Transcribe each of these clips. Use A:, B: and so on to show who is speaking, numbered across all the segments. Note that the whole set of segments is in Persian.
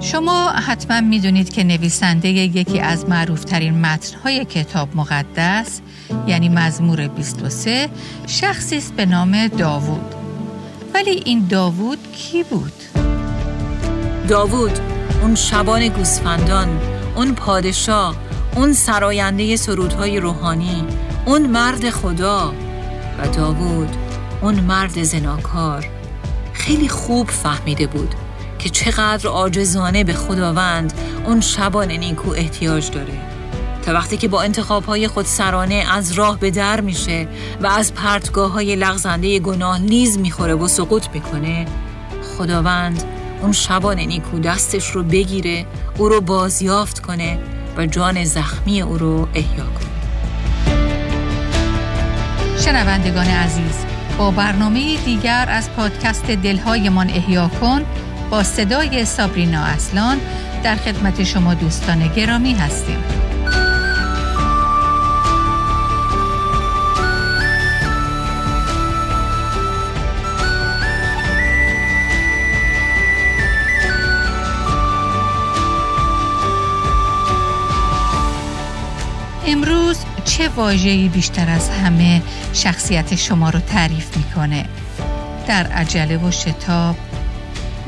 A: شما حتما می‌دونید که نویسنده یکی از معروفترین متنهای کتاب مقدس یعنی مزمور 23 شخصی است به نام داوود. ولی این داوود کی بود؟
B: داوود اون شبان گوسفندان اون پادشاه اون سراینده سرودهای روحانی اون مرد خدا و داوود اون مرد زناکار. خیلی خوب فهمیده بود. که چقدر عاجزانه به خداوند اون شبان نیکو احتیاج داره. تا وقتی که با های خود سرانه از راه به در میشه و از پرتگاه های لغزنده گناه نیز می‌خوره و سقوط می‌کنه خداوند اون شبان نیکو دستش رو بگیره او رو بازیافت کنه و جان زخمی او رو احیا کنه.
A: شنوندگان عزیز با برنامه دیگر از پادکست دلهایمان احیا کن با صدای سابرینا اصلان در خدمت شما دوستان گرامی هستیم امروز چه واژه‌ای بیشتر از همه شخصیت شما رو تعریف می‌کنه؟ در عجله و شتاب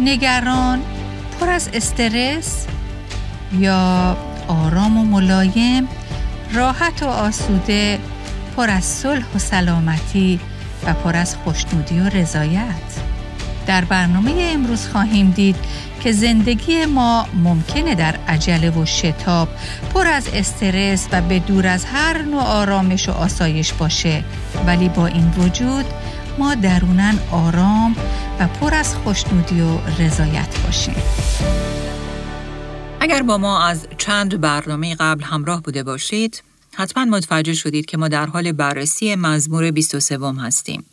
A: نگران پر از استرس یا آرام و ملایم راحت و آسوده پر از صلح و سلامتی و پر از خوشنودی و رضایت. در برنامه امروز خواهیم دید که زندگی ما ممکنه در عجله و شتاب پر از استرس و به دور از هر نوع آرامش و آسایش باشه. ولی با این وجود ما درونن آرام و پر از خوشنودی و رضایت باشیم
B: اگر با ما از چند برنامه قبل همراه بوده باشید حتما متوجه شدید که ما در حال بررسی مزمور 23 هستیم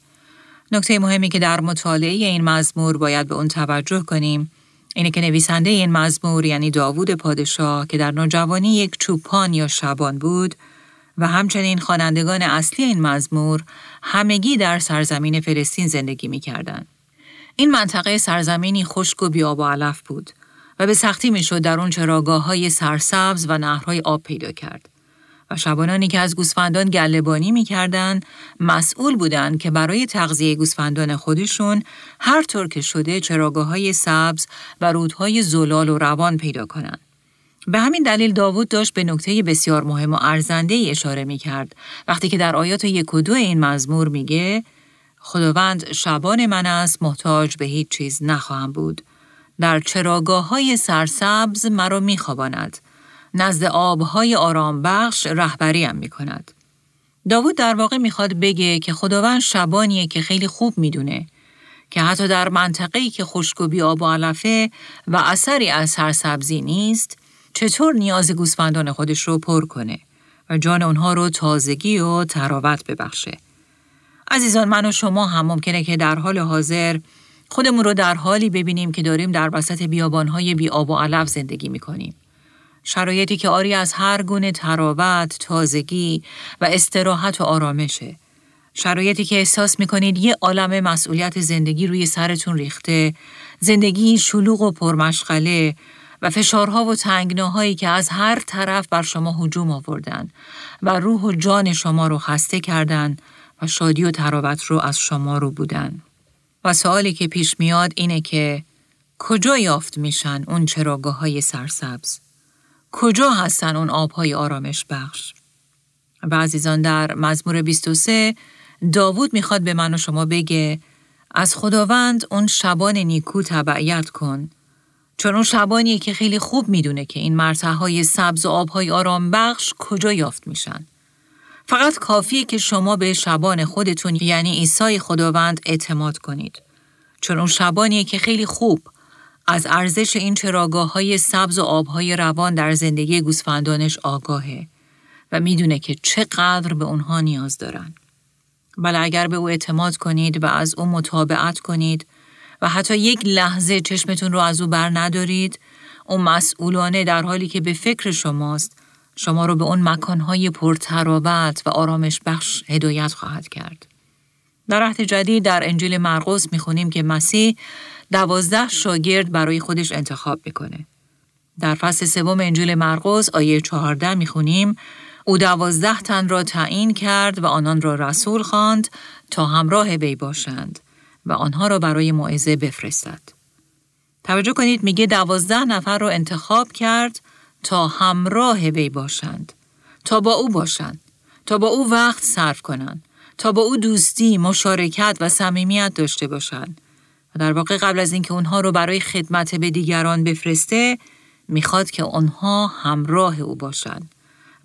B: نکته مهمی که در مطالعه این مزمور باید به اون توجه کنیم اینه که نویسنده این مزمور یعنی داوود پادشاه که در نوجوانی یک چوپان یا شبان بود و همچنین خوانندگان اصلی این مزمور همگی در سرزمین فلسطین زندگی می کردن. این منطقه سرزمینی خشک و بیاب و علف بود و به سختی می شد در اون چراگاه های سرسبز و نهرهای آب پیدا کرد. و شبانانی که از گوسفندان گلهبانی می‌کردند مسئول بودند که برای تغذیه گوسفندان خودشون هر طور که شده چراگاه های سبز و رودهای زلال و روان پیدا کنند. به همین دلیل داوود داشت به نکته بسیار مهم و ارزنده اشاره می کرد وقتی که در آیات یک و دو این مزمور میگه خداوند شبان من است محتاج به هیچ چیز نخواهم بود در چراگاه های سرسبز مرا می خواباند. نزد آبهای آرام بخش رهبریم می کند. داوود در واقع می‌خواد بگه که خداوند شبانیه که خیلی خوب می‌دونه که حتی در منطقه‌ای که خشک و آب و علفه و اثری از سرسبزی نیست چطور نیاز گوسفندان خودش رو پر کنه و جان اونها رو تازگی و تراوت ببخشه. عزیزان من و شما هم ممکنه که در حال حاضر خودمون رو در حالی ببینیم که داریم در وسط بیابانهای بی آب و علف زندگی می‌کنیم. شرایطی که آری از هر گونه تراوت، تازگی و استراحت و آرامشه. شرایطی که احساس می‌کنید یه عالم مسئولیت زندگی روی سرتون ریخته، زندگی شلوغ و پرمشغله و فشارها و تنگناهایی که از هر طرف بر شما هجوم آوردن و روح و جان شما رو خسته کردن و شادی و تراوت رو از شما رو بودن. و سوالی که پیش میاد اینه که کجا یافت میشن اون چراگاه های سرسبز؟ کجا هستن اون آبهای آرامش بخش؟ و عزیزان در مزمور 23 داوود می‌خواد به من و شما بگه از خداوند اون شبان نیکو تبعیت کن چون اون شبانیه که خیلی خوب می‌دونه که این مرتع های سبز و آبهای آرام بخش کجا یافت میشن. فقط کافیه که شما به شبان خودتون یعنی عیسی خداوند اعتماد کنید. چون اون شبانیه که خیلی خوب از ارزش این چراگاه های سبز و آبهای روان در زندگی گوسفندانش آگاهه و می‌دونه که چقدر به اونها نیاز دارن. بله اگر به او اعتماد کنید و از او مطابقت کنید و حتی یک لحظه چشمتون رو از او بر ندارید اون مسئولانه در حالی که به فکر شماست شما رو به اون مکانهای پرترابت و آرامش بخش هدایت خواهد کرد. در عهد جدید در انجیل مرقس می‌خونیم که مسیح دوازده شاگرد برای خودش انتخاب می‌کنه. در فصل سوم انجیل مرقس آیه 14 می‌خونیم او دوازده تن را تعیین کرد و آنان را رسول خواند تا همراه وی باشند و آنها را برای موعظه بفرستد. توجه کنید میگه دوازده نفر را انتخاب کرد تا همراه وی باشند تا با او باشند تا با او وقت صرف کنند تا با او دوستی، مشارکت و صمیمیت داشته باشند. و در واقع قبل از اینکه اونها رو برای خدمت به دیگران بفرسته می‌خواد که آنها همراه او باشند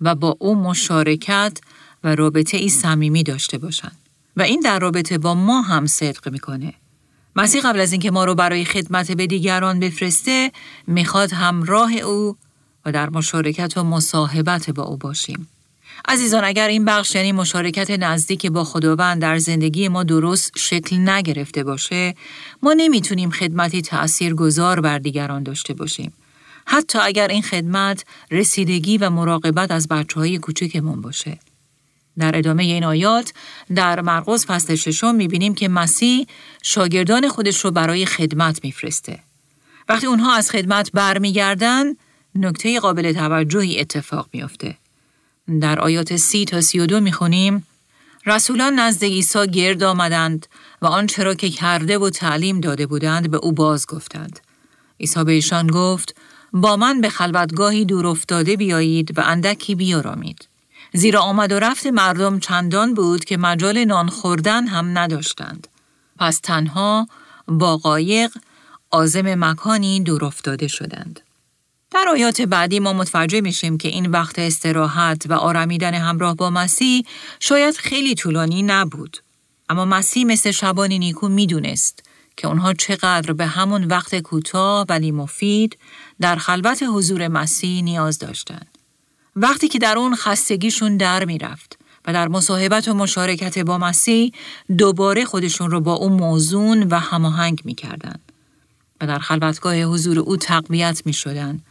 B: و با او مشارکت و رابطه ای صمیمی داشته باشند. و این در رابطه با ما هم صدق می‌کنه. مسیح قبل از اینکه ما رو برای خدمت به دیگران بفرسته می‌خواد همراه او و در مشارکت و مصاحبت با او باشیم. عزیزان اگر این بخش یعنی مشارکت نزدیک با خداوند در زندگی ما درست شکل نگرفته باشه ما نمی‌تونیم خدمتی تأثیر گذار بر دیگران داشته باشیم. حتی اگر این خدمت رسیدگی و مراقبت از بچه های کوچکمون باشه. در ادامه این آیات در مرقس فصل ششم می‌بینیم که مسیح شاگردان خودش رو برای خدمت میفرسته. وقتی اونها از خدمت برمیگردن نکته قابل توجهی اتفاق میافته. در آیات سی تا سی و دو می‌خونیم رسولان نزد عیسی گرد آمدند و آنچه را که کرده و تعلیم داده بودند به او باز گفتند. عیسی به ایشان گفت با من به خلوتگاهی دور افتاده بیایید و اندکی بیارامید. زیرا آمد و رفت مردم چندان بود که مجال نان خوردن هم نداشتند. پس تنها با قایق آزم مکانی دور افتاده شدند. در آیات بعدی ما متوجه میشیم که این وقت استراحت و آرمیدن همراه با مسیح شاید خیلی طولانی نبود. اما مسیح مثل شبان نیکو می‌دونست که اونها چقدر به همون وقت کوتاه ولی مفید در خلوت حضور مسیح نیاز داشتند. وقتی که در اون خستگیشون در می‌رفت و در مصاحبت و مشارکت با مسیح دوباره خودشون رو با او موزون و هماهنگ می‌کردند و در خلوتگاه حضور او تقویت می شدن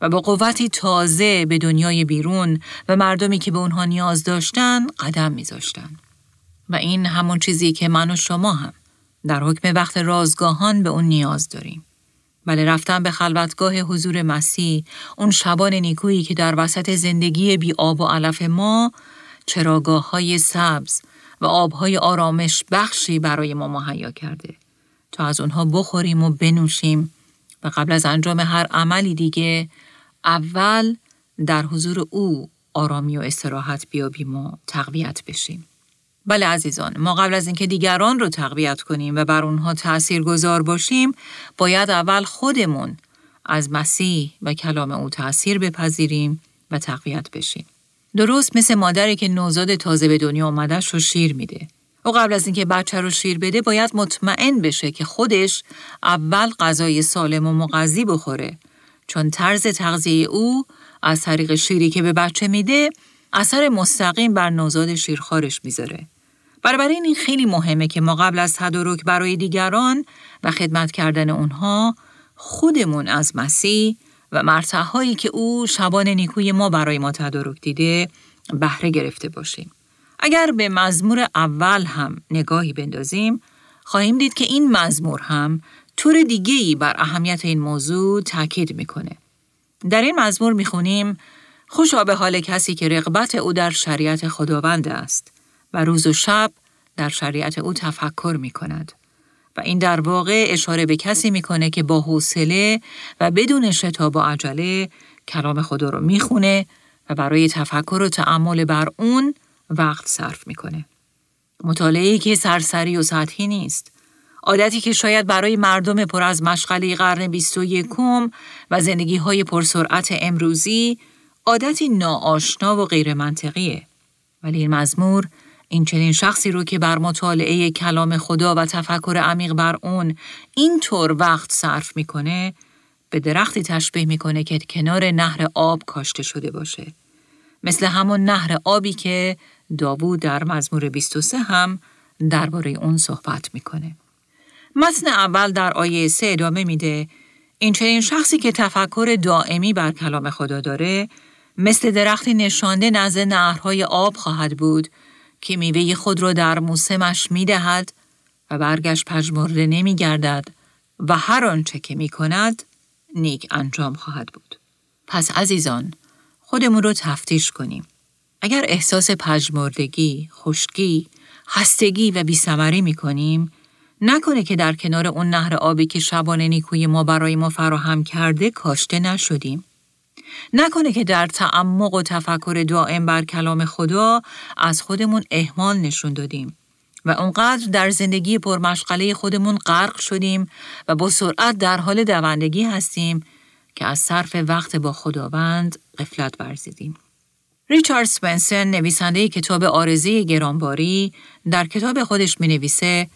B: و با قوتی تازه به دنیای بیرون و مردمی که به اونها نیاز داشتن قدم میذاشتن. و این همون چیزی که من و شما هم در حکم وقت رازگاهان به اون نیاز داریم. بله رفتن به خلوتگاه حضور مسیح اون شبان نیکویی که در وسط زندگی بی آب و علف ما چراگاه های سبز و آبهای آرامش بخشی برای ما مهیا کرده تا از اونها بخوریم و بنوشیم و قبل از انجام هر عملی دیگه اول در حضور او آرامی و استراحت بیابیم و تقویت بشیم. بله عزیزان ما قبل از اینکه دیگران رو تقویت کنیم و بر اونها تأثیر گذار باشیم باید اول خودمون از مسیح و کلام او تأثیر بپذیریم و تقویت بشیم. درست مثل مادری که نوزاد تازه به دنیا آمدش رو شیر میده. او قبل از اینکه بچه رو شیر بده باید مطمئن بشه که خودش اول غذای سالم و مغذی بخوره چون طرز تغذیه او از طریق شیری که به بچه میده اثر مستقیم بر نوزاد شیرخوارش می‌ذاره. برای این خیلی مهمه که ما قبل از تدارک برای دیگران و خدمت کردن اونها خودمون از مسیح و مرتعهایی که او شبان نیکوی ما برای ما تدارک دیده بهره گرفته باشیم. اگر به مزمور اول هم نگاهی بندازیم خواهیم دید که این مزمور هم طور دیگهی بر اهمیت این موضوع تاکید می‌کنه. در این مزمور می‌خونیم خوشا به حال کسی که رغبت او در شریعت خداوند است و روز و شب در شریعت او تفکر می کند. و این در واقع اشاره به کسی می‌کنه که با حوصله و بدون شتاب و عجله کلام خدا رو می‌خونه و برای تفکر و تعمل بر اون وقت صرف می‌کنه. مطالعه که سرسری و سطحی نیست. عادتی که شاید برای مردم پر از مشغله قرن 21 و زندگی های پرسرعت امروزی عادتی ناآشنا و غیر منطقیه. ولی این مزمور این چنین شخصی رو که بر مطالعه کلام خدا و تفکر عمیق بر اون اینطور وقت صرف می‌کنه به درختی تشبیه می‌کنه که کنار نهر آب کاشته شده باشه. مثل همون نهر آبی که داوود در مزمور 23 هم درباره اون صحبت می‌کنه. متن اول در آیه سه ادامه میده این چنین شخصی که تفکر دائمی بر کلام خدا داره مثل درختی نشانده نزد نهرهای آب خواهد بود که میوه خود را در موسمش می دهد و برگش پژمرده نمی گردد و هر آنچه که می کند نیک انجام خواهد بود. پس عزیزان خودمون رو تفتیش کنیم. اگر احساس پژمردگی، خشکی، خستگی و بیسمری می کنیم، نکنه که در کنار اون نهر آبی که شبانه نیکوی ما برای ما فراهم کرده کاشته نشدیم. نکنه که در تعمق و تفکر دائم بر کلام خدا از خودمون اهمال نشون دادیم و اونقدر در زندگی پرمشغله خودمون غرق شدیم و با سرعت در حال دوندگی هستیم که از صرف وقت با خداوند قفلت ورزیدیم. ریچارد سپنسن نویسنده کتاب آرزه گرانباری در کتاب خودش می نویسه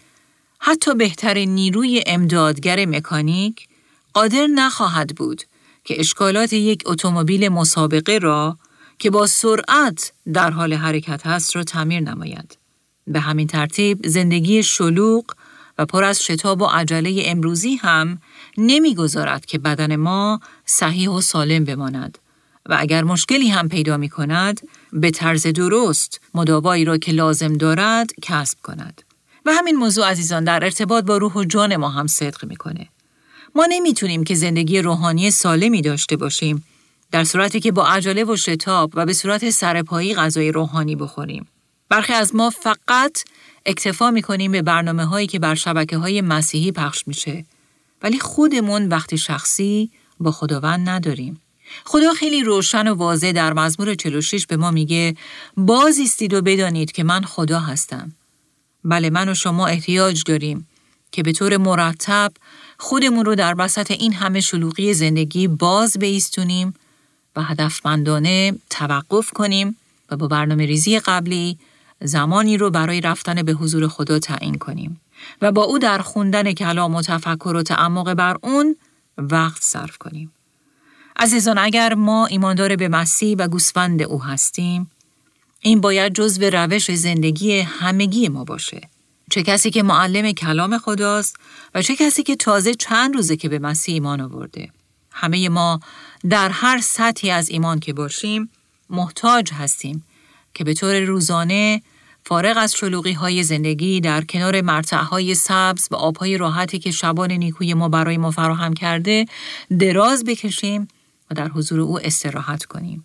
B: حتی بهترین نیروی امدادگر مکانیک قادر نخواهد بود که اشکالات یک اتومبیل مسابقه را که با سرعت در حال حرکت است را تعمیر نماید. به همین ترتیب زندگی شلوغ و پر از شتاب و عجله امروزی هم نمی‌گذارد که بدن ما صحیح و سالم بماند و اگر مشکلی هم پیدا می کند به طرز درست مداوایی را که لازم دارد کسب کند. و همین موضوع عزیزان در ارتباط با روح و جان ما هم صدق می‌کنه. ما نمی‌تونیم که زندگی روحانی سالمی داشته باشیم در صورتی که با عجله و شتاب و به صورت سرپایی غذای روحانی بخوریم. برخی از ما فقط اکتفا می‌کنیم به برنامه هایی که بر شبکه های مسیحی پخش میشه ولی خودمون وقتی شخصی با خداوند نداریم. خدا خیلی روشن و واضح در مزمور 46 به ما میگه باز ایستید و بدانید که من خدا هستم. بله من و شما احتیاج داریم که به طور مرتب خودمون رو در وسط این همه شلوغی زندگی باز بیستونیم و هدفمندانه توقف کنیم و با برنامه ریزی قبلی زمانی رو برای رفتن به حضور خدا تعیین کنیم و با او در خوندن کلام و تفکر و تعمق بر اون وقت صرف کنیم. عزیزان اگر ما ایماندار به مسیح و گوسفند او هستیم این باید جزو روش زندگی همگی ما باشه. چه کسی که معلم کلام خداست و چه کسی که تازه چند روزه که به مسیح ایمان آورده. همه ما در هر سطحی از ایمان که باشیم محتاج هستیم که به طور روزانه فارغ از شلوغی های زندگی در کنار مرتع های سبز و آبهای راحتی که شبان نیکوی ما برای ما فراهم کرده دراز بکشیم و در حضور او استراحت کنیم.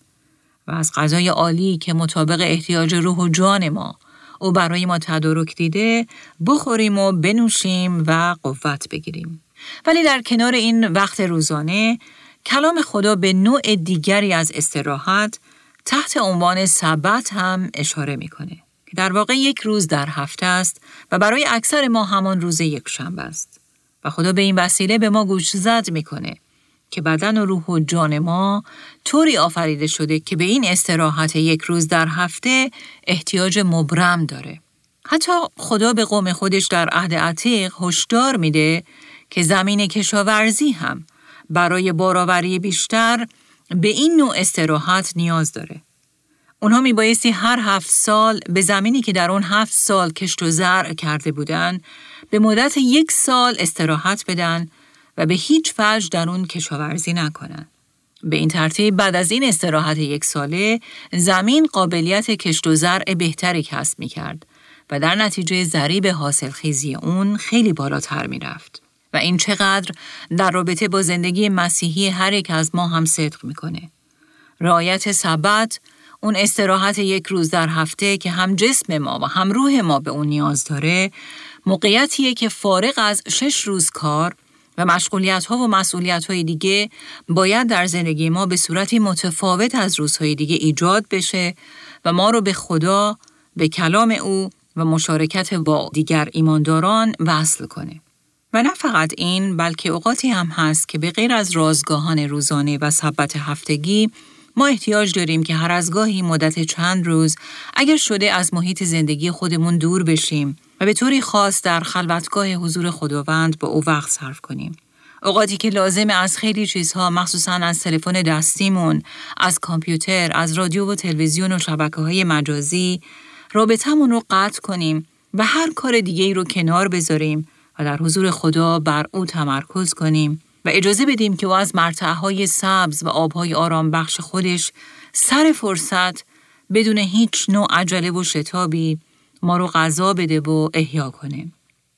B: و از غذای عالی که مطابق احتیاج روح و جان ما او برای ما تدارک دیده بخوریم و بنوشیم و قوت بگیریم. ولی در کنار این وقت روزانه کلام خدا به نوع دیگری از استراحت تحت عنوان سبت هم اشاره می‌کنه که در واقع یک روز در هفته است و برای اکثر ما همان روز یک شنبه است و خدا به این وسیله به ما گوش زد می‌کنه که بدن و روح و جان ما طوری آفریده شده که به این استراحت یک روز در هفته احتیاج مبرم داره. حتی خدا به قوم خودش در عهد عتیق هشدار میده که زمین کشاورزی هم برای باراوری بیشتر به این نوع استراحت نیاز داره. اونها میبایستی هر هفت سال به زمینی که در اون هفت سال کشت و زرع کرده بودن به مدت یک سال استراحت بدن و به هیچ وجه در اون کشاورزی نکنند. به این ترتیب بعد از این استراحت یک ساله زمین قابلیت کشت و زرع بهتری کسب می کرد و در نتیجه ضریب حاصل خیزی اون خیلی بالاتر می رفت. و این چقدر در رابطه با زندگی مسیحی هر یک از ما هم صدق می‌کنه. رعایت سبت اون استراحت یک روز در هفته که هم جسم ما و هم روح ما به اون نیاز داره موقعیتیه که فارغ از شش روز کار و مشغولیت ها و مسئولیت های دیگه باید در زندگی ما به صورتی متفاوت از روزهای دیگه ایجاد بشه و ما رو به خدا، به کلام او و مشارکت با دیگر ایمانداران وصل کنه. و نه فقط این بلکه اوقاتی هم هست که به غیر از رازگاهان روزانه و سبت هفتگی ما احتیاج داریم که هر از گاهی مدت چند روز اگر شده از محیط زندگی خودمون دور بشیم و به طوری خاص در خلوتگاه حضور خداوند با او وقت صرف کنیم. اوقاتی که لازم از خیلی چیزها مخصوصا از تلفن دستیمون، از کامپیوتر، از رادیو و تلویزیون و شبکه های مجازی رابطمون رو قطع کنیم و هر کار دیگه ای رو کنار بذاریم و در حضور خدا بر او تمرکز کنیم و اجازه بدیم که او از مرتعهای سبز و آبهای آرام بخش خودش سر فرصت بدون هیچ نوع عجله و شتابی ما رو غذا بده و احیا کنه.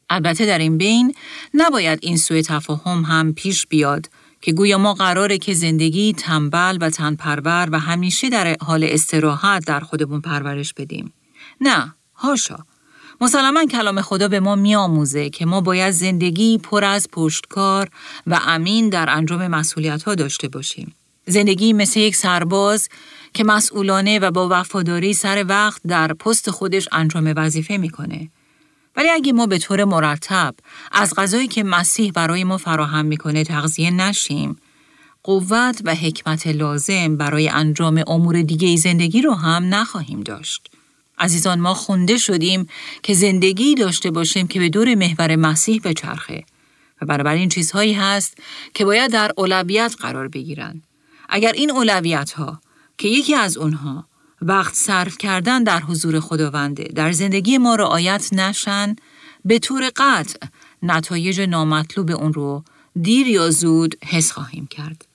B: البته در این بین نباید این سوء تفاهم هم پیش بیاد که گویا ما قراره که زندگی تنبل و تنپرور و همیشه در حال استراحت در خودمون پرورش بدیم. نه، هاشا. مسلما کلام خدا به ما میآموزه که ما باید زندگی پر از پشتکار و امین در انجام مسئولیت ها داشته باشیم. زندگی مثل یک سرباز که مسئولانه و با وفاداری سر وقت در پست خودش انجام وظیفه می‌کنه. ولی اگه ما به طور مرتب از غذایی که مسیح برای ما فراهم می‌کنه تغذیه نشیم، قوت و حکمت لازم برای انجام امور دیگه زندگی رو هم نخواهیم داشت. عزیزان ما خونده شدیم که زندگی داشته باشیم که به دور محور مسیح بچرخه و بنابراین چیزهایی هست که باید در اولویت قرار بگیرن. اگر این اولویت ها که یکی از اونها وقت صرف کردن در حضور خداونده در زندگی ما رعایت نشن به طور قطع نتایج نامطلوب اون رو دیر یا زود حس خواهیم کرد.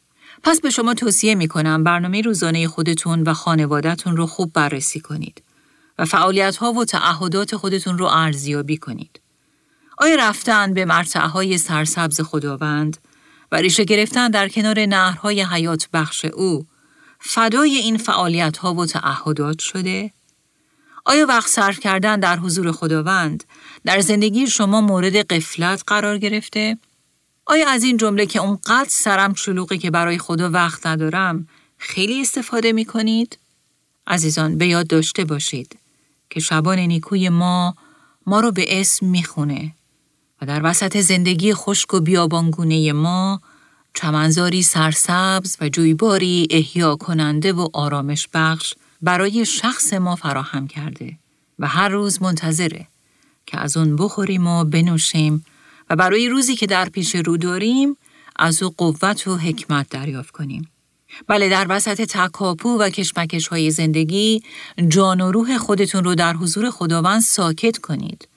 B: پس به شما توصیه می کنم برنامه روزانه خودتون و خانوادهتون رو خوب بررسی کنید و فعالیت ها و تعهدات خودتون رو ارزیابی کنید. آیا رفتن به مرتعه های سرسبز خداوند و ریشه گرفتن در کنار نهرهای حیات بخش او فدای این فعالیت ها و تعهدات شده؟ آیا وقت صرف کردن در حضور خداوند در زندگی شما مورد قفلت قرار گرفته؟ آیا از این جمله که اونقدر سرم شلوغی که برای خدا وقت ندارم خیلی استفاده می کنید؟ عزیزان به یاد داشته باشید که شبان نیکوی ما ما رو به اسم می‌خونه در وسط زندگی خشک و بیابانگونه ما چمنزاری سرسبز و جویباری احیا کننده و آرامش بخش برای شخص ما فراهم کرده و هر روز منتظره که از اون بخوریم و بنوشیم و برای روزی که در پیش رو داریم از او قوت و حکمت دریافت کنیم. بله در وسط تکاپو و کشمکش های زندگی جان و روح خودتون رو در حضور خداوند ساکت کنید.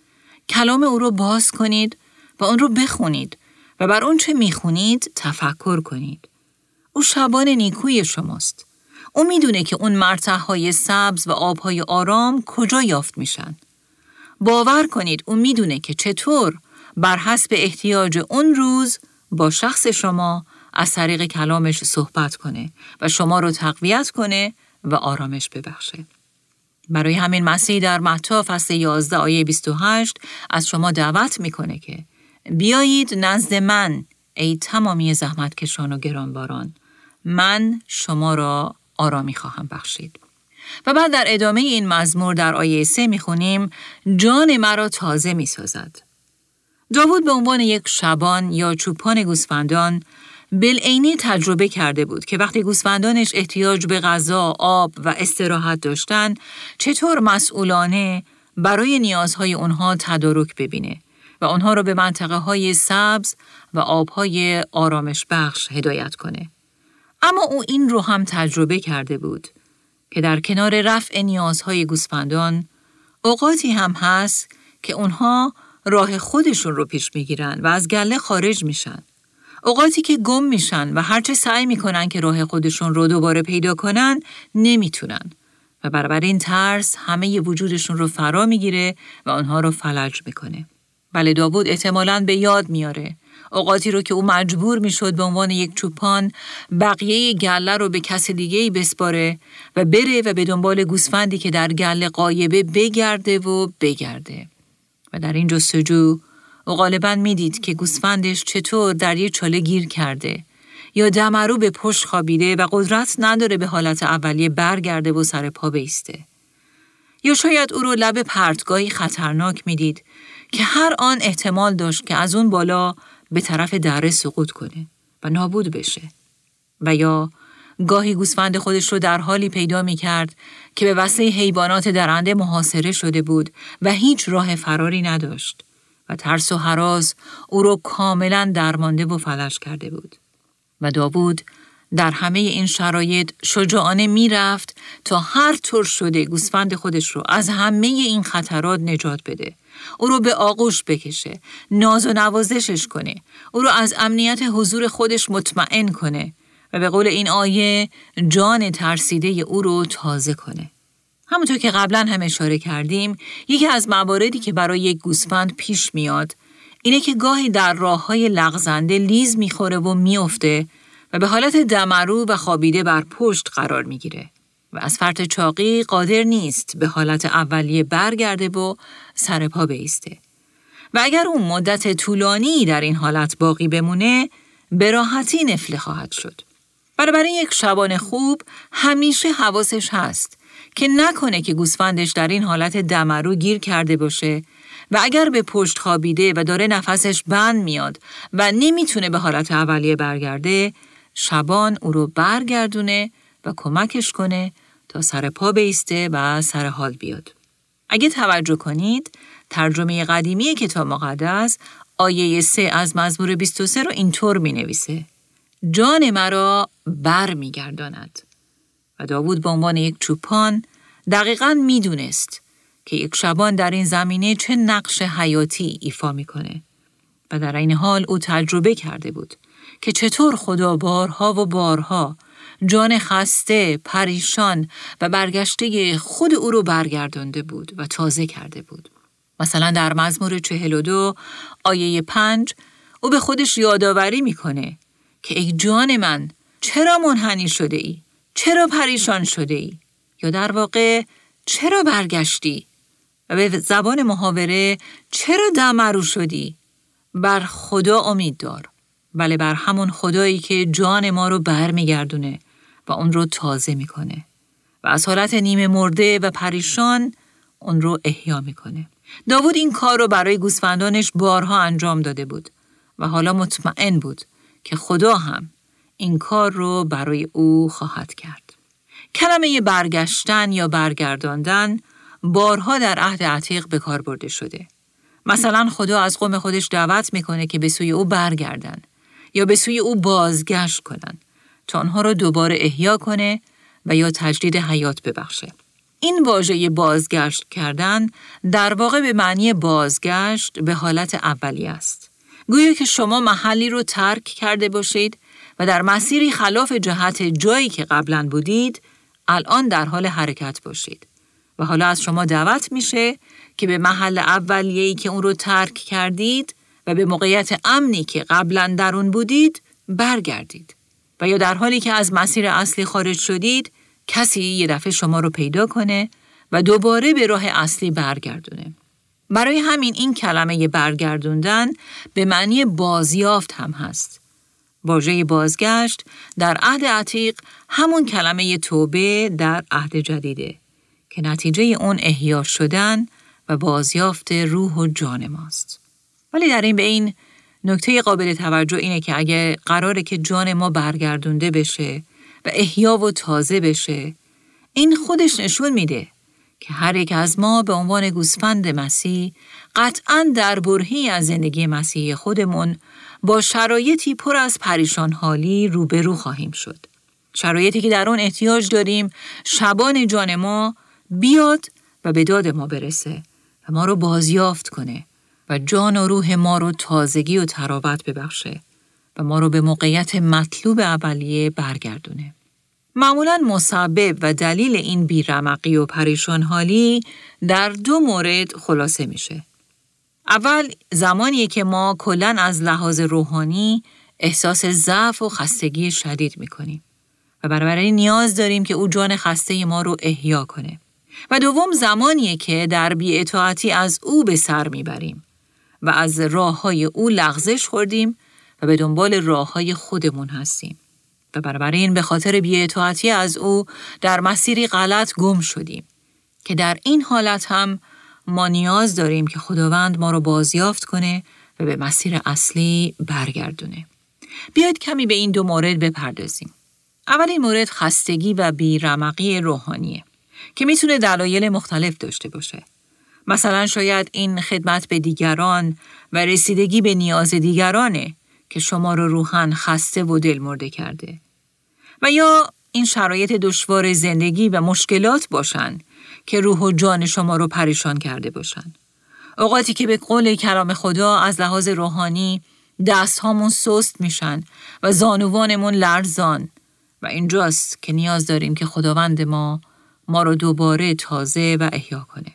B: کلام او رو باز کنید و اون رو بخونید و بر اون چه می‌خونید تفکر کنید. او شبان نیکوی شماست. او می‌دونه که اون مرتع های سبز و آبهای آرام کجا یافت میشن. باور کنید او می‌دونه که چطور بر حسب احتیاج اون روز با شخص شما از طریق کلامش صحبت کنه و شما رو تقویت کنه و آرامش ببخشه. برای همین مسیح در متا فصل 11 آیه 28 از شما دعوت می‌کنه که بیایید نزد من ای تمامی زحمت کشان و گرانباران من شما را آرامی خواهم بخشید. و بعد در ادامه این مزمور در آیه سه می‌خونیم جان مرا تازه می‌سازد. داوود به عنوان یک شبان یا چوپان گوسفندان بلعینی تجربه کرده بود که وقتی گوسفندانش احتیاج به غذا، آب و استراحت داشتند چطور مسئولانه برای نیازهای اونها تدارک ببینه و آنها را به منطقه های سبز و آبهای آرامش بخش هدایت کنه. اما او این رو هم تجربه کرده بود که در کنار رفع نیازهای گوسفندان اوقاتی هم هست که اونها راه خودشون رو پیش می‌گیرن و از گله خارج میشن. اوقاتی که گم میشن و هرچه سعی می‌کنن که راه خودشون رو دوباره پیدا کنن نمی‌تونن و برابر این ترس همه وجودشون رو فرا می‌گیره و آنها رو فلج می‌کنه. بله داوود احتمالاً به یاد میاره اوقاتی رو که او مجبور می‌شد به عنوان یک چوپان بقیه گله رو به کس دیگه بسپاره و بره و به دنبال گوسفندی که در گله قایبه بگرده و بگرده. و در این جستجو او غالبا می‌دید که گوسفندش چطور در یک چاله گیر کرده یا دمرو به پشت خوابیده و قدرت نداره به حالت اولیه برگرده و سر پا بیسته. یا شاید او رو لب پرتگاهی خطرناک می‌دید که هر آن احتمال داشت که از اون بالا به طرف دره سقوط کنه و نابود بشه. و یا گاهی گوسفند خودش رو در حالی پیدا می کرد که به وسیله حیوانات درنده محاصره شده بود و هیچ راه فراری نداشت و ترس و حراز او رو کاملا درمانده و فلج کرده بود. و داوود در همه این شرایط شجاعانه می‌رفت تا هر طور شده گوسفند خودش رو از همه این خطرات نجات بده. او رو به آغوش بکشه، ناز و نوازشش کنه، او رو از امنیت حضور خودش مطمئن کنه و به قول این آیه جان ترسیده او رو تازه کنه. همونطور که قبلا هم اشاره کردیم، یکی از مواردی که برای یک گوسفند پیش میاد، اینه که گاهی در راه های لغزنده لیز می‌خوره و میافته و به حالت دمرو و خوابیده بر پشت قرار می‌گیره و از فرط چاقی قادر نیست به حالت اولیه برگرده و سر پا بیسته. و اگر اون مدت طولانی در این حالت باقی بمونه به راحتی نفله خواهد شد. برای یک شبان خوب همیشه حواسش هست که نکنه که گوسفندش در این حالت دمرو گیر کرده باشه و اگر به پشت خوابیده و داره نفسش بند میاد و نمی‌تونه به حالت اولیه برگرده شبان او رو برگردونه و کمکش کنه تا سر پا بیسته و سر حال بیاد. اگه توجه کنید ترجمه قدیمی کتاب مقدس آیه 3 از مزمور 23 رو اینطور می نویسه. جان مرا بر می گرداند. و داوود به عنوان یک چوپان دقیقا می دونست که یک شبان در این زمینه چه نقش حیاتی ایفا می‌کنه و در این حال او تجربه کرده بود که چطور خدا بارها و بارها جان خسته، پریشان و برگشته خود او رو برگردانده بود و تازه کرده بود. مثلا در مزمور 42 آیه 5 او به خودش یادآوری می‌کنه که ای جان من چرا منحنی شده ای؟ چرا پریشان شده ای؟ یا در واقع چرا برگشتی؟ و به زبان محاوره چرا دمرو شدی؟ بر خدا امید دار. بله بر همون خدایی که جان ما رو برمیگردونه و اون رو تازه می‌کنه و از حالت نیمه مرده و پریشان اون رو احیا می‌کنه. داوود این کار رو برای گوسفندانش بارها انجام داده بود و حالا مطمئن بود که خدا هم این کار رو برای او خواهد کرد. کلمه برگشتن یا برگرداندن بارها در عهد عتیق به کار برده شده. مثلا خدا از قوم خودش دعوت می‌کنه که به سوی او برگردن یا به سوی او بازگشت کنن تا آنها را دوباره احیا کنه و یا تجدید حیات ببخشه. این واژه بازگشت کردن در واقع به معنی بازگشت به حالت اولی است. گویا که شما محلی رو ترک کرده باشید و در مسیری خلاف جهت جایی که قبلا بودید الان در حال حرکت باشید. و حالا از شما دعوت میشه که به محل اولیه‌ای که اون رو ترک کردید و به موقعیت امنی که قبلا در اون بودید برگردید. و یا در حالی که از مسیر اصلی خارج شدید کسی یه دفعه شما رو پیدا کنه و دوباره به راه اصلی برگردونه. برای همین این کلمه برگردوندن به معنی بازیافت هم هست. واژه بازگشت در عهد عتیق همون کلمه توبه در عهد جدیده که نتیجه اون احیا شدن و بازیافت روح و جان ماست. ولی در این به این نکته قابل توجه اینه که اگه قراره که جان ما برگردونده بشه و احیا و تازه بشه این خودش نشون میده که هر یک از ما به عنوان گوسفند مسیح قطعا در برهی از زندگی مسیحی خودمون با شرایطی پر از پریشان حالی روبرو خواهیم شد. شرایطی که در آن احتیاج داریم شبان جان ما بیاد و به داد ما برسه و ما رو بازیافت کنه و جان و روح ما رو تازگی و تراوت ببخشه و ما رو به موقعیت مطلوب اولیه برگردونه. معمولا مسبب و دلیل این بیرمقی و پریشان حالی در دو مورد خلاصه میشه. اول زمانیه که ما کلا از لحاظ روحانی احساس ضعف و خستگی شدید می‌کنیم و برای نیاز داریم که او جان خسته ما رو احیا کنه. و دوم زمانیه که در بیاطاعتی از او به سر می‌بریم و از راه های او لغزش خوردیم و به دنبال راه های خودمون هستیم. و بنابراین به خاطر بیاطاعتی از او در مسیری غلط گم شدیم که در این حالت هم ما نیاز داریم که خداوند ما رو بازیافت کنه و به مسیر اصلی برگردونه. بیاید کمی به این دو مورد بپردازیم. اولین مورد خستگی و بیرمقی روحانیه که می‌تونه دلایل مختلف داشته باشه. مثلا شاید این خدمت به دیگران و رسیدگی به نیاز دیگرانه که شما رو روحن خسته و دلمرده کرده. و یا این شرایط دشوار زندگی و مشکلات باشن که روح و جان شما رو پریشان کرده باشن. اوقاتی که به قول کلام خدا از لحاظ روحانی دست هامون سست میشن و زانوانمون لرزان و اینجاست که نیاز داریم که خداوند ما ما رو دوباره تازه و احیا کنه.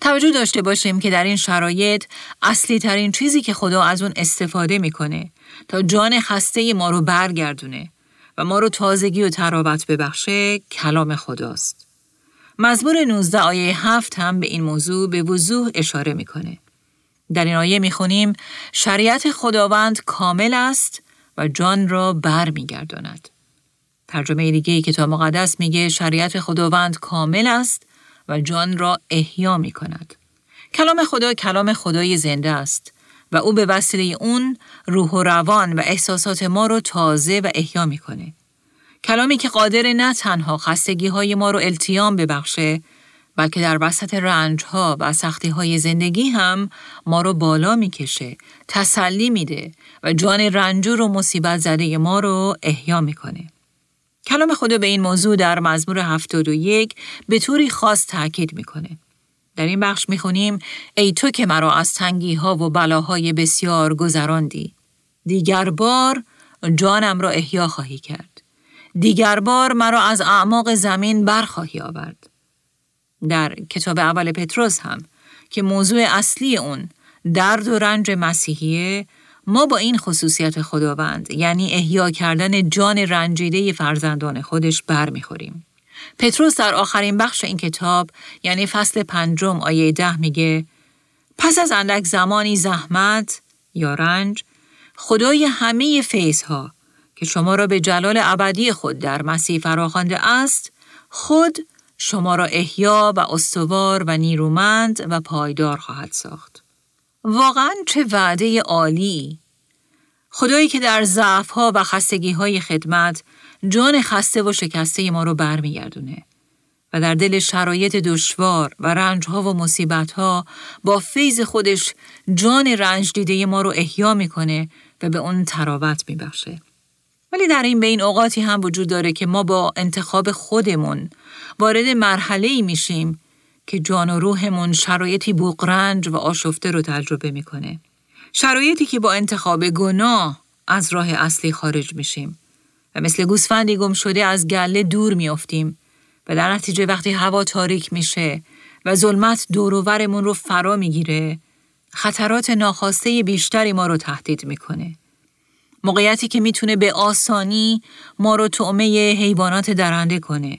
B: توجه داشته باشیم که در این شرایط اصلی ترین چیزی که خدا از اون استفاده می‌کنه تا جان خسته ما رو برگردونه و ما رو تازگی و ترابط ببخشه کلام خداست. مزمور 19 آیه 7 هم به این موضوع به وضوح اشاره می‌کنه. در این آیه می‌خونیم شریعت خداوند کامل است و جان را بر میگرداند. ترجمه دیگه کتاب مقدس میگه شریعت خداوند کامل است و جان را احیا می کند. کلام خدا کلام خدای زنده است و او به وسیله اون روح و روان و احساسات ما رو تازه و احیا می‌کنه. کلامی که قادر نه تنها خستگی های ما رو التیام ببخشه بلکه در وسط رنج ها و سختی های زندگی هم ما رو بالا می‌کشه، تسلی میده و جان رنجور و مصیبت زده ما رو احیا می‌کنه. کلام خدا به این موضوع در مزمور 71 به طوری خاص تاکید می‌کنه. در این بخش می‌خونیم ای تو که مرا از تنگی ها و بلاهای بسیار گذراندی. دیگر بار جانم را احیا خواهی کرد. دیگر بار مرا از اعماق زمین برخواهی آورد. در کتاب اول پتروس هم که موضوع اصلی اون درد و رنج مسیحیه ما با این خصوصیت خداوند یعنی احیا کردن جان رنجیده فرزندان خودش برمیخوریم. پتروس در آخرین بخش این کتاب یعنی فصل پنجم آیه ده میگه پس از اندک زمانی زحمت یا رنج خدای همه فیضها که شما را به جلال ابدی خود در مسیح فراخوانده است خود شما را احیا و استوار و نیرومند و پایدار خواهد ساخت. واقعا چه وعده عالی خدایی که در ضعف ها و خستگی های خدمت جان خسته و شکسته ما رو برمیگردونه و در دل شرایط دشوار و رنج ها و مصیبت ها با فیض خودش جان رنج دیده ما رو احیا می‌کنه و به اون تراوت میبخشه. ولی در این بین اوقاتی هم وجود داره که ما با انتخاب خودمون وارد مرحله ای میشیم که جان و روحمون شرایطی بغرنج و آشفته رو تجربه می‌کنه. شرایطی که با انتخاب گناه از راه اصلی خارج میشیم و مثل گوسفندی گم شده از گله دور میافتیم و در نتیجه وقتی هوا تاریک میشه و ظلمت دوروورمون رو فرا می‌گیره خطرات ناخواسته بیشتری ما رو تهدید می‌کنه. موقعیتی که می‌تونه به آسانی ما رو تعمه حیوانات درنده کنه.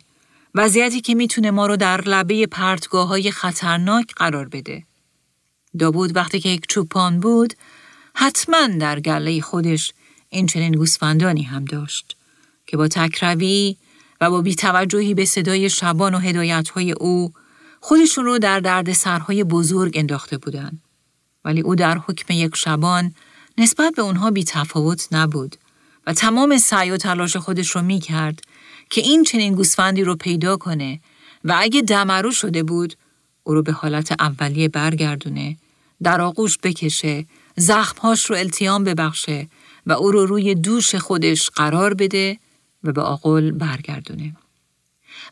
B: وضعیتی که می‌تونه ما رو در لبه پرتگاه های خطرناک قرار بده. داوود وقتی که یک چوپان بود حتما در گله خودش این چنین گوسفندانی هم داشت که با تکروی و با بیتوجهی به صدای شبان و هدایتهای او خودشون رو در درد سرهای بزرگ انداخته بودند. ولی او در حکم یک شبان نسبت به اونها بی تفاوت نبود و تمام سعی و تلاش خودش رو می کرد که این چنین گوسفندی رو پیدا کنه و اگه دمرو شده بود او رو به حالت اولیه برگردونه در آغوش بکشه زخمهاش رو التیام ببخشه و او رو روی دوش خودش قرار بده و به آقل برگردونه.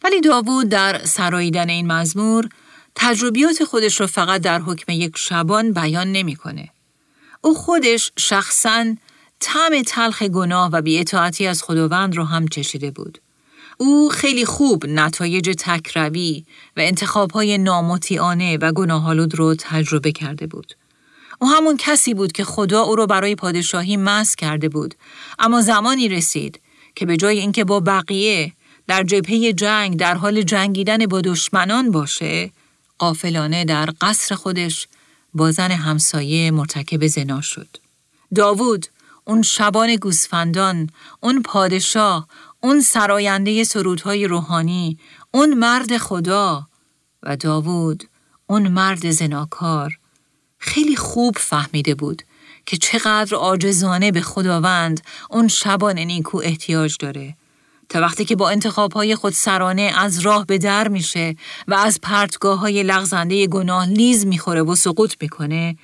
B: ولی داوود در سراییدن این مزمور تجربیات خودش رو فقط در حکم یک شبان بیان نمی‌کنه. او خودش شخصا طعم تلخ گناه و بیاطاعتی از خداوند رو هم چشیده بود. او خیلی خوب نتایج تکروی و انتخابهای نامطیعانه و گناهالود رو تجربه کرده بود. او همون کسی بود که خدا او رو برای پادشاهی مس کرده بود اما زمانی رسید که به جای اینکه با بقیه در جبهه جنگ در حال جنگیدن با دشمنان باشه قافلانه در قصر خودش با زن همسایه مرتکب زنا شد. داوود اون شبان گوسفندان اون پادشاه اون سراینده سرودهای روحانی اون مرد خدا و داوود اون مرد زناکار. خیلی خوب فهمیده بود که چقدر عاجزانه به خداوند اون شبان نیکو احتیاج داره. تا وقتی که با انتخابهای خود سرانه از راه به در میشه و از پرتگاه های لغزنده گناه لیز می‌خوره و سقوط می‌کنه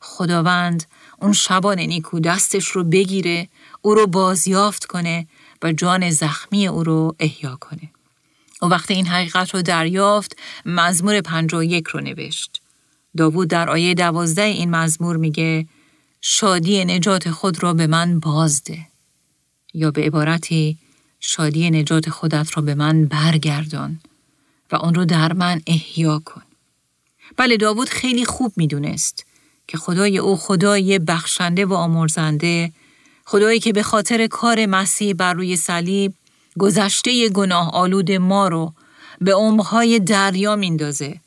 B: خداوند اون شبان نیکو دستش رو بگیره او رو بازیافت کنه و جان زخمی او رو احیا کنه. و وقتی این حقیقت رو دریافت مزمور یک رو نوشت. داوود در آیه دوازده این مزمور میگه شادی نجات خود را به من بازده. یا به عبارتی شادی نجات خودت را به من برگردان و آن رو در من احیا کن. بله داوود خیلی خوب می‌دونست که خدای او خدای بخشنده و آمرزنده خدایی که به خاطر کار مسیح بر روی صلیب گذشته گناه آلود ما رو به عمقهای دریا میندازه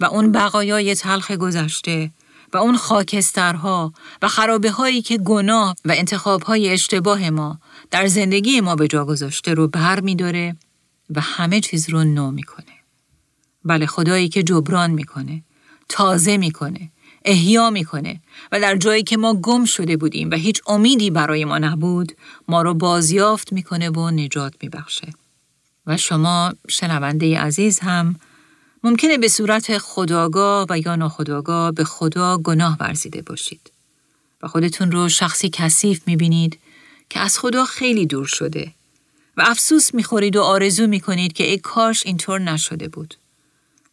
B: و اون بقایای تلخ گذشته و اون خاکسترها و خرابه هایی که گناه و انتخاب های اشتباه ما در زندگی ما به جا گذاشته رو بر می و همه چیز رو نو می‌کنه. بله خدایی که جبران می‌کنه، تازه می‌کنه، احیا می‌کنه و در جایی که ما گم شده بودیم و هیچ امیدی برای ما نبود، ما رو بازیافت می‌کنه و نجات میبخشه. و شما شنونده عزیز هم ممکنه به صورت خداگاه و یا ناخداگاه به خدا گناه ورزیده باشید و خودتون رو شخصی کثیف می‌بینید که از خدا خیلی دور شده و افسوس می‌خورید و آرزو می‌کنید که ای کاش اینطور نشده بود.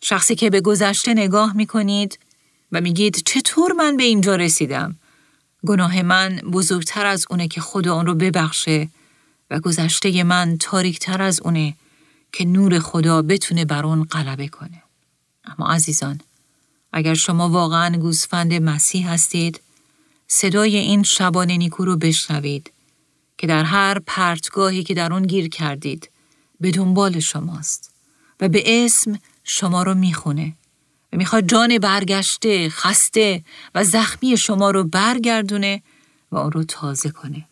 B: شخصی که به گذشته نگاه می‌کنید و میگید چطور من به اینجا رسیدم؟ گناه من بزرگتر از اونه که خدا اون رو ببخشه و گذشته من تاریکتر از اونه که نور خدا بتونه بر اون غلبه کنه. اما عزیزان، اگر شما واقعا گوسفند مسیح هستید، صدای این شبانه نیکو رو بشنوید که در هر پرتگاهی که در اون گیر کردید به دنبال شماست و به اسم شما رو می‌خونه و می‌خواد جان برگشته، خسته و زخمی شما رو برگردونه و اون رو تازه کنه.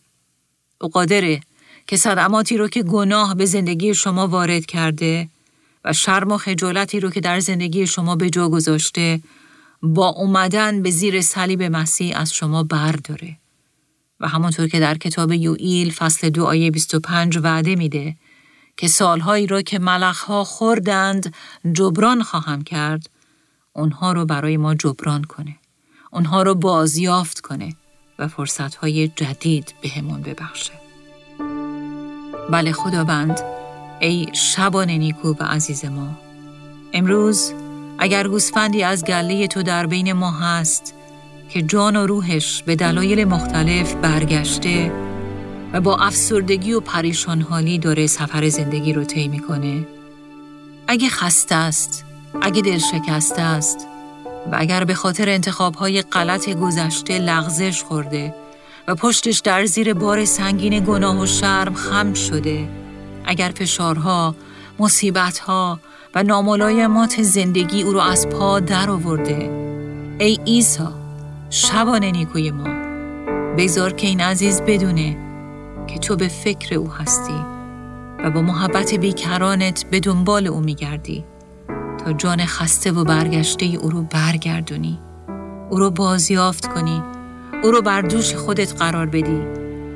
B: او قادره که صدماتی رو که گناه به زندگی شما وارد کرده و شرم و خجالتی رو که در زندگی شما به جا گذاشته با اومدن به زیر صلیب مسیح از شما برداره. و همونطور که در کتاب یوئیل فصل دو آیه 25 وعده میده که سالهایی را که ملخها خوردند جبران خواهم کرد اونها رو برای ما جبران کنه. اونها رو بازیافت کنه و فرصتهای جدید بهمون به ببخشه. بله خداوند. ای شبان نیکو و عزیز ما. امروز اگر گوسفندی از گله تو در بین ما هست که جان و روحش به دلایل مختلف برگشته و با افسردگی و پریشان حالی داره سفر زندگی رو طی می‌کنه اگه خسته است اگه دل شکسته است و اگر به خاطر انتخابهای غلط گذشته لغزش خورده و پشتش در زیر بار سنگین گناه و شرم خم شده. اگر فشارها، مصیبتها و ناملایمات زندگی او را از پا در آورده ای ایسا شبان نیکوی ما بگذار که این عزیز بدونه که تو به فکر او هستی و با محبت بیکرانت به دنبال او میگردی تا جان خسته و برگشته او رو برگردونی. او رو بازیافت کنی او رو بر دوش خودت قرار بدی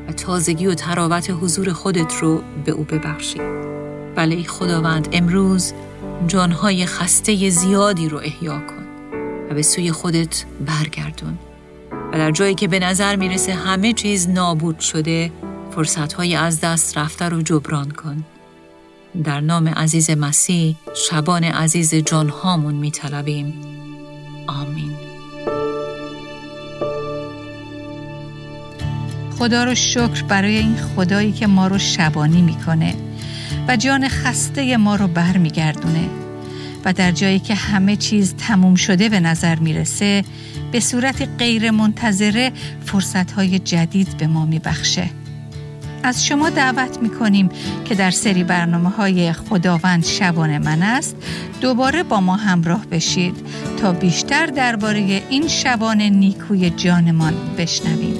B: و تازگی و تراوت حضور خودت رو به او ببخشی. بله خداوند امروز جانهای خسته زیادی رو احیا کن و به سوی خودت برگردون و در جایی که به نظر می‌رسه همه چیز نابود شده فرصتهای از دست رفته رو جبران کن. در نام عزیز مسیح شبان عزیز جانهامون میطلبیم. آمین.
A: خدا رو شکر برای این خدایی که ما رو شبانی می‌کنه و جان خسته ما رو برمیگردونه و در جایی که همه چیز تموم شده به نظر می‌رسه به صورت غیر منتظره فرصتهای جدید به ما میبخشه. از شما دعوت می‌کنیم که در سری برنامه های خداوند شبان من است دوباره با ما همراه بشید تا بیشتر درباره این شبان نیکوی جانمان بشنویم.